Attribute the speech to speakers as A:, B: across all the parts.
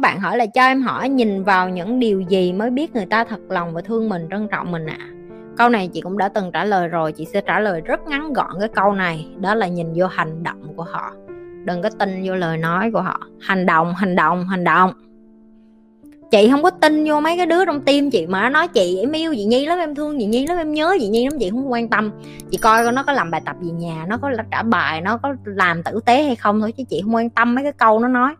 A: các bạn hỏi là cho em hỏi nhìn vào những điều gì mới biết người ta thật lòng và thương mình, trân trọng mình ạ? À? câu này chị cũng đã từng trả lời rồi, chị sẽ trả lời rất ngắn gọn cái câu này. Đó là nhìn vô hành động của họ. Đừng có tin vô lời nói của họ. Hành động hành động hành động. Chị không có tin vô mấy cái đứa trong tim chị mà nó nói, chị, em yêu chị nhi lắm, em thương chị nhi lắm, em nhớ chị nhi lắm. Chị không quan tâm. Chị coi coi nó có làm bài tập gì nhà, nó có trả bài, nó có làm tử tế hay không thôi, chứ chị không quan tâm mấy cái câu nó nói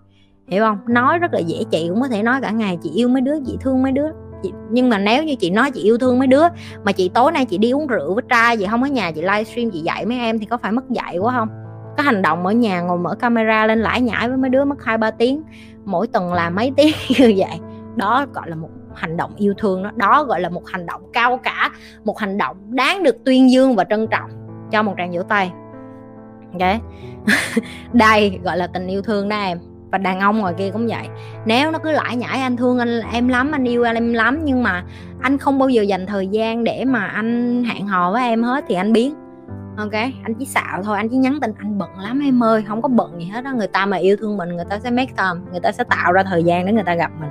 A: hiểu không? Nói rất là dễ chị cũng có thể nói cả ngày chị yêu mấy đứa chị thương mấy đứa. Chị, nhưng mà nếu như chị nói chị yêu thương mấy đứa mà chị tối nay chị đi uống rượu với trai chị không ở nhà chị livestream chị dạy mấy em thì có phải mất dạy quá không? Có hành động ở nhà ngồi mở camera lên lải nhải với mấy đứa mất hai ba tiếng mỗi tuần làm mấy tiếng như vậy. Đó gọi là một hành động yêu thương đó. Đó gọi là một hành động cao cả một hành động đáng được tuyên dương và trân trọng. Cho một tràng vỗ tay. Ok đây gọi là tình yêu thương đó em và đàn ông ngoài kia cũng vậy. Nếu nó cứ lải nhải anh thương anh em lắm anh yêu em lắm nhưng mà anh không bao giờ dành thời gian để mà anh hẹn hò với em hết thì anh biến. Ok? Anh chỉ xạo thôi anh chỉ nhắn tin anh bận lắm em ơi không có bận gì hết đó người ta mà yêu thương mình người ta sẽ make time người ta sẽ tạo ra thời gian để người ta gặp mình.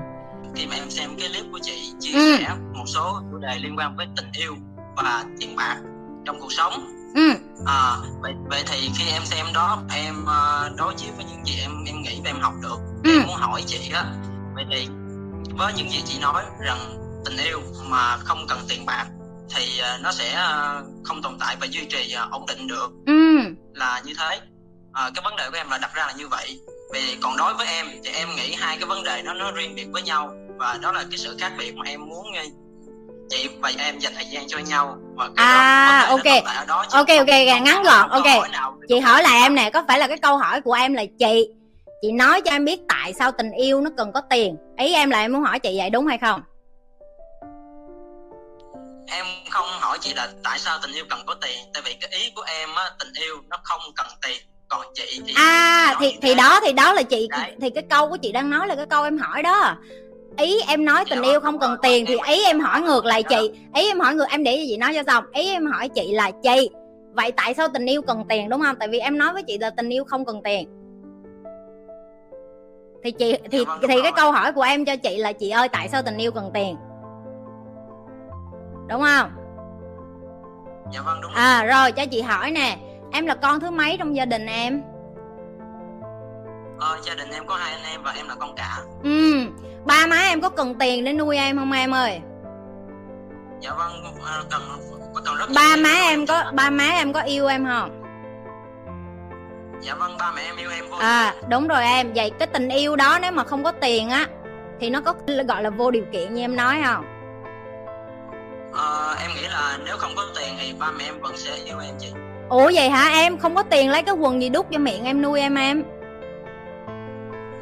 B: Mà em xem cái clip của chị chia ừ. sẻ một số chủ đề liên quan với tình yêu và tiền bạc trong cuộc sống. Ừ. à, vậy, vậy thì khi em xem đó em uh, đối chiếu với những gì em em nghĩ và em học được ừ. em muốn hỏi chị á vậy thì với những gì chị nói rằng tình yêu mà không cần tiền bạc thì uh, nó sẽ uh, không tồn tại và duy trì uh, ổn định được ừ. là như thế à, cái vấn đề của em là đặt ra là như vậy vì còn đối với em thì em nghĩ hai cái vấn đề nó nó riêng biệt với nhau và đó là cái sự khác biệt mà em muốn chị và em dành thời gian cho nhau và cái
A: à đó, ok. đó, ok ok ngắn gọn ok. chị hỏi là em nè có phải là cái câu hỏi của em là chị chị nói cho em biết tại sao tình yêu nó cần có tiền? Ý em là em muốn hỏi chị vậy đúng hay không?
B: Em không hỏi chị là tại sao tình yêu cần có tiền tại vì cái ý của em á tình yêu nó không cần tiền. Còn chị thì
A: à thì thì đó thì đó là chị Đấy. thì cái câu của chị đang nói là cái câu em hỏi đó ý em nói tình yêu không cần tiền thì ý em hỏi ngược lại chị. Ý em hỏi ngược em để chị nói cho xong. Ý em hỏi chị là chị vậy tại sao tình yêu cần tiền đúng không? Tại vì em nói với chị là tình yêu không cần tiền. Thì chị thì vâng, thì cái câu hỏi của em cho chị là chị ơi tại sao tình yêu cần tiền? Đúng không?
B: Dạ vâng đúng
A: à rồi cho chị hỏi nè. Em là con thứ mấy trong gia đình em?
B: Ờ, gia đình em có hai anh em và em là con cả.
A: Ừ ba má em có cần tiền để nuôi em không em ơi?
B: Dạ vâng ờ, cần có cần rất
A: ba má em có ba má em có yêu em không?
B: Dạ vâng ba mẹ em yêu em vô
A: à đúng rồi em. Vậy cái tình yêu đó nếu mà không có tiền á thì nó có gọi là vô điều kiện như em nói không?
B: Ờ, em nghĩ là nếu không có tiền thì ba mẹ em vẫn sẽ yêu em chị.
A: Ủa vậy hả? Em không có tiền lấy cái quần gì đút cho miệng em nuôi em em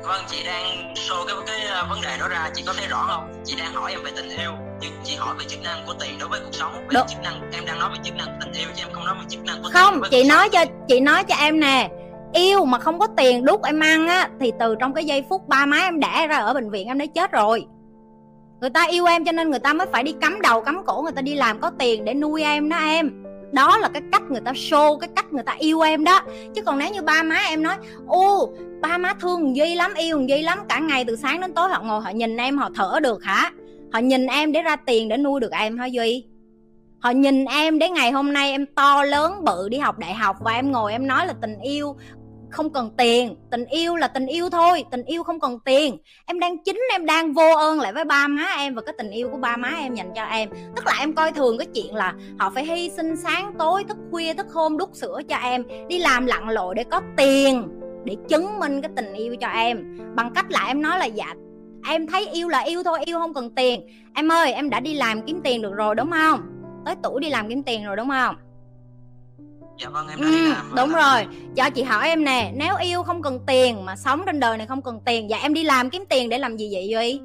B: vâng chị đang show cái cái ờ, vấn đề đó ra chị có thấy rõ không? Chị đang hỏi em về tình yêu nhưng chị hỏi về chức năng của tiền đối với cuộc sống về chức năng em đang nói về chức năng tình yêu chứ em không nói về chức năng của
A: không chị nói cho chị nói cho em nè yêu mà không có tiền đút em ăn á thì từ trong cái giây phút ba má em đẻ ra ở bệnh viện em đã chết rồi. Người ta yêu em cho nên người ta mới phải đi cắm đầu cắm cổ người ta đi làm có tiền để nuôi em đó em đó là cái cách người ta show, cái cách người ta yêu em đó. Chứ còn nếu như ba má em nói, ô, ba má thương duy lắm, yêu duy lắm, cả ngày từ sáng đến tối họ ngồi họ nhìn em, họ thở được hả? Họ nhìn em để ra tiền để nuôi được em hả duy? Họ nhìn em đến ngày hôm nay em to lớn bự đi học đại học và em ngồi em nói là tình yêu không cần tiền, tình yêu là tình yêu thôi, tình yêu không cần tiền. Em đang chính, em đang vô ơn lại với ba má em và cái tình yêu của ba má em dành cho em. Tức là em coi thường cái chuyện là họ phải hy sinh sáng tối, thức khuya, thức hôm đút sữa cho em, đi làm lặn lội để có tiền để chứng minh cái tình yêu cho em. Bằng cách là em nói là dạ em thấy yêu là yêu thôi, yêu không cần tiền. Em ơi, em đã đi làm kiếm tiền được rồi, đúng không? Tới tuổi đi làm kiếm tiền rồi, đúng không?
B: Dạ vâng em đã ừ, làm
A: đúng rồi. Cho chị hỏi em nè nếu yêu không cần tiền mà sống trên đời này không cần tiền dạ em đi làm kiếm tiền để làm gì vậy duy?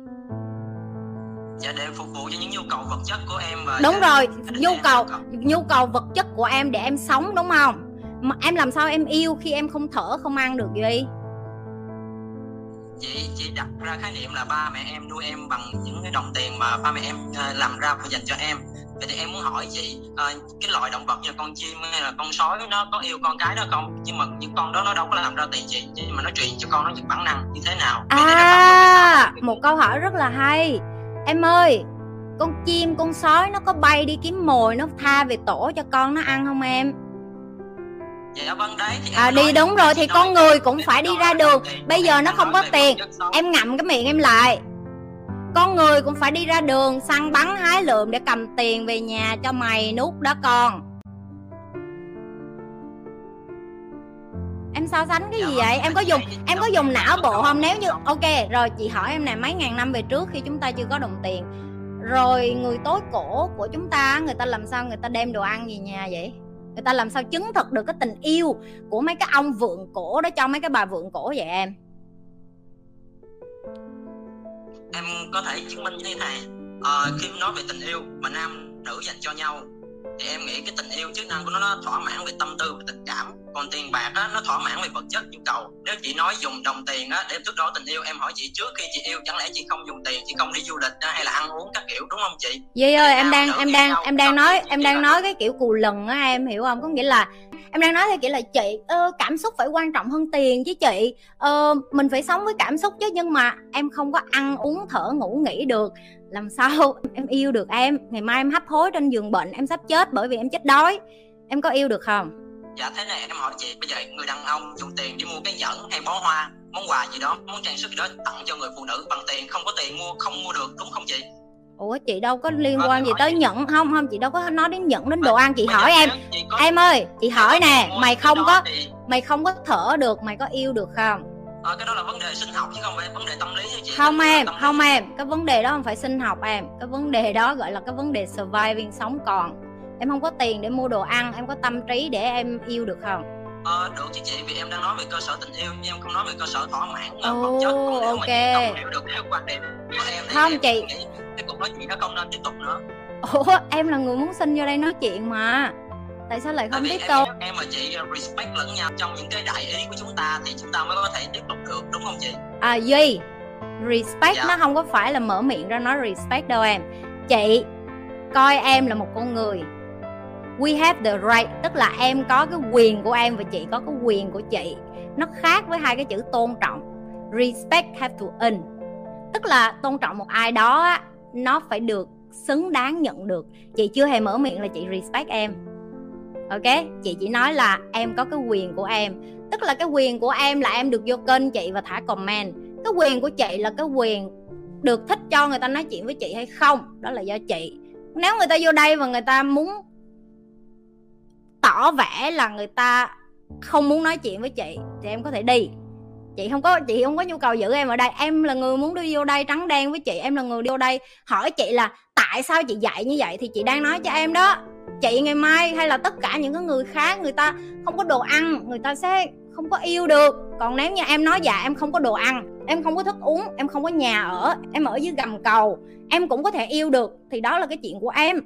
B: Dạ để phục vụ cho những nhu cầu vật chất của em và
A: đúng rồi. nhu cầu nhu cầu vật chất của em để em sống đúng không? Mà em làm sao em yêu khi em không thở không ăn được duy?
B: Chị chị đặt ra khái niệm là ba mẹ em nuôi em bằng những cái đồng tiền mà ba mẹ em ờ, làm ra và dành cho em vậy thì em muốn hỏi chị à, cái loại động vật như là con chim hay là con sói nó có yêu con cái đó không? Nhưng mà những con đó nó đâu có làm ra tiền chị nhưng mà nó truyền cho con nó những bản năng như thế nào?
A: À một câu hỏi rất là hay. Em ơi con chim con sói nó có bay đi kiếm mồi nó tha về tổ cho con nó ăn không em?
B: Dạ vâng đấy
A: à đi đúng rồi thì con người cũng phải đi ra đường. bây giờ nó không có tiền em ngậm cái miệng em lại con người cũng phải đi ra đường săn bắn hái lượm để cầm tiền về nhà cho mày nút đó con. Em so sánh cái gì dạ vậy? Vâng, em có dùng em có dùng não bộ không? Nếu như ok rồi chị hỏi em nè mấy ngàn năm về trước khi chúng ta chưa có đồng tiền rồi người tối cổ của chúng ta người ta làm sao người ta đem đồ ăn về nhà vậy? Người ta làm sao chứng thực được cái tình yêu của mấy cái ông vượng cổ đó cho mấy cái bà vượng cổ vậy em
B: em có thể chứng minh như thế à, khi nói về tình yêu mà nam nữ dành cho nhau thì em nghĩ cái tình yêu chức năng của nó, nó thỏa mãn về tâm tư và tình cảm. Còn tiền bạc á, nó thỏa mãn về vật chất nhu cầu. Nếu chị nói dùng đồng tiền á, để thước đo tình yêu em hỏi chị trước khi chị yêu chẳng lẽ chị không dùng tiền chị không đi du lịch hay là ăn uống các kiểu đúng không chị?
A: Duy ơi em đang em đang em đang nói em đang nói cái kiểu cù lần á em hiểu không? Có nghĩa là em đang nói theo kiểu là, chị ờ, cảm xúc phải quan trọng hơn tiền chứ chị. Ờ, mình phải sống với cảm xúc chứ, nhưng mà em không có ăn uống, thở, ngủ, nghỉ được. Làm sao em yêu được em? Ngày mai em hấp hối trên giường bệnh, em sắp chết bởi vì em chết đói. Em có yêu được không?
B: Dạ thế này, em hỏi chị, bây giờ người đàn ông dùng tiền đi mua cái nhẫn hay bó hoa, món quà gì đó, món trang sức gì đó tặng cho người phụ nữ bằng tiền, không có tiền mua, không mua được, đúng không chị?
A: Ủa chị đâu có liên vâng, quan gì tới nhẫn không? Không chị đâu có nói đến nhẫn đến đồ ăn chị hỏi em. em ơi chị hỏi nè mày không có mày không có thở được mày có yêu được không?
B: À, cái đó là vấn đề sinh học chứ không phải vấn đề tâm lý chị.
A: Không em không em. Cái vấn đề đó không phải sinh học em. Cái vấn đề đó gọi là cái vấn đề surviving sống còn. Em không có tiền để mua đồ ăn em có tâm trí để em yêu được không?
B: Ờ được chứ chị vì em đang nói về cơ sở tình yêu nhưng em không nói về cơ sở thỏa mãn oh, vật chất ok. không hiểu được cái quan điểm của em
A: không chị
B: cái cuộc nói chuyện nó không nên tiếp tục nữa.
A: Ủa em là người muốn xin vô đây nói chuyện mà. Tại sao lại không tiếp tục
B: em, em mà chị respect lẫn nhau. Trong những cái đại ý của chúng ta thì chúng ta mới có thể tiếp tục được đúng không chị?
A: À duy respect dạ. nó không có phải là mở miệng ra nói respect đâu em. Chị coi em là một con người. We have the right tức là em có cái quyền của em và chị có cái quyền của chị. Nó khác với hai cái chữ tôn trọng. Respect have to earn. Tức là tôn trọng một ai đó á, nó phải được xứng đáng nhận được. Chị chưa hề mở miệng là chị respect em. Ok? Chị chỉ nói là em có cái quyền của em. Tức là cái quyền của em là em được vô kênh chị và thả comment. Cái quyền của chị là cái quyền được thích cho người ta nói chuyện với chị hay không? Đó là do chị. Nếu người ta vô đây và người ta muốn tỏ vẻ là người ta không muốn nói chuyện với chị, thì em có thể đi chị không có, chị không có nhu cầu giữ em ở đây. Em là người muốn đi vô đây trắng đen với chị, em là người đi vô đây hỏi chị là tại sao chị dạy như vậy thì chị đang nói cho em đó. Chị ngày mai hay là tất cả những cái người khác, người ta không có đồ ăn, người ta sẽ không có yêu được. Còn nếu như em nói dạ em không có đồ ăn, em không có thức uống, em không có nhà ở, em ở dưới gầm cầu, em cũng có thể yêu được thì đó là cái chuyện của em.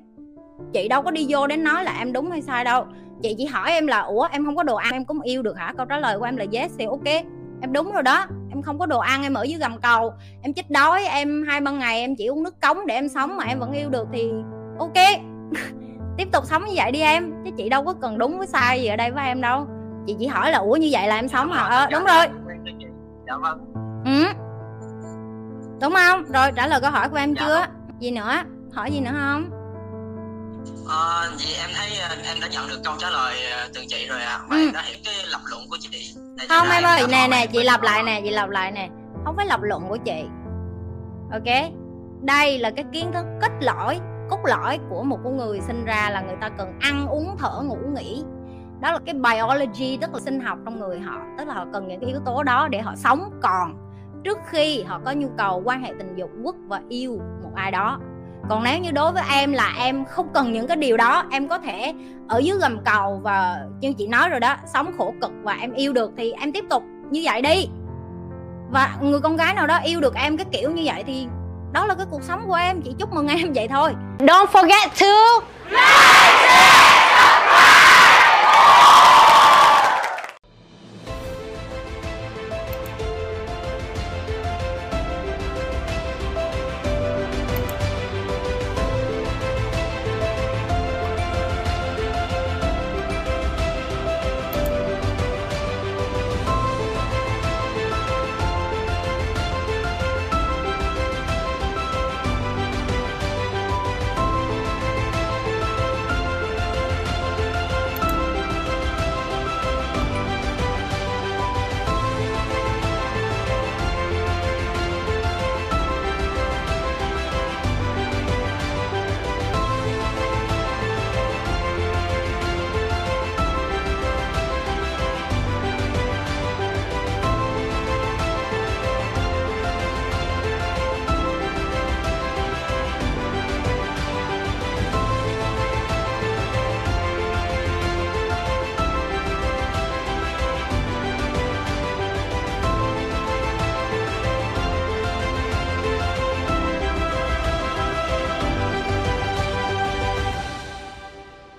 A: Chị đâu có đi vô đến nói là em đúng hay sai đâu. Chị chỉ hỏi em là, ủa, em không có đồ ăn, em cũng yêu được hả? Câu trả lời của em là yes thì ok em đúng rồi đó em không có đồ ăn em ở dưới gầm cầu. Em chết đói em hai ba ngày em chỉ uống nước cống để em sống mà em vẫn yêu được thì ok. Tiếp tục sống như vậy đi em chứ chị đâu có cần đúng với sai gì ở đây với em đâu. Chị chỉ hỏi là ủa như vậy là em sống hả? Ờ đúng rồi.
B: Dạ vâng
A: ừ. Đúng không? Rồi trả lời câu hỏi của em dạ chưa? gì nữa? Hỏi gì nữa không
B: À, vậy em thấy ờ, em đã nhận được câu trả lời ờ, từ chị rồi ạ. À. và ừ. em đã hiểu cái lập luận của chị.
A: Để không em ơi nè nè chị lặp lại nè chị lặp lại nè. Không phải lập luận của chị. Ok? Đây là cái kiến thức kết lõi cốt lõi của một con người sinh ra là người ta cần ăn uống thở ngủ nghỉ. Đó là cái biology tức là sinh học trong người họ. Tức là họ cần những cái yếu tố đó để họ sống. Còn trước khi họ có nhu cầu quan hệ tình dục quất và yêu một ai đó còn nếu như đối với em là em không cần những cái điều đó, em có thể ở dưới gầm cầu và như chị nói rồi đó, sống khổ cực và em yêu được thì em tiếp tục như vậy đi. Và người con gái nào đó yêu được em cái kiểu như vậy thì đó là cái cuộc sống của em chị chúc mừng em vậy thôi.
C: Don't forget to like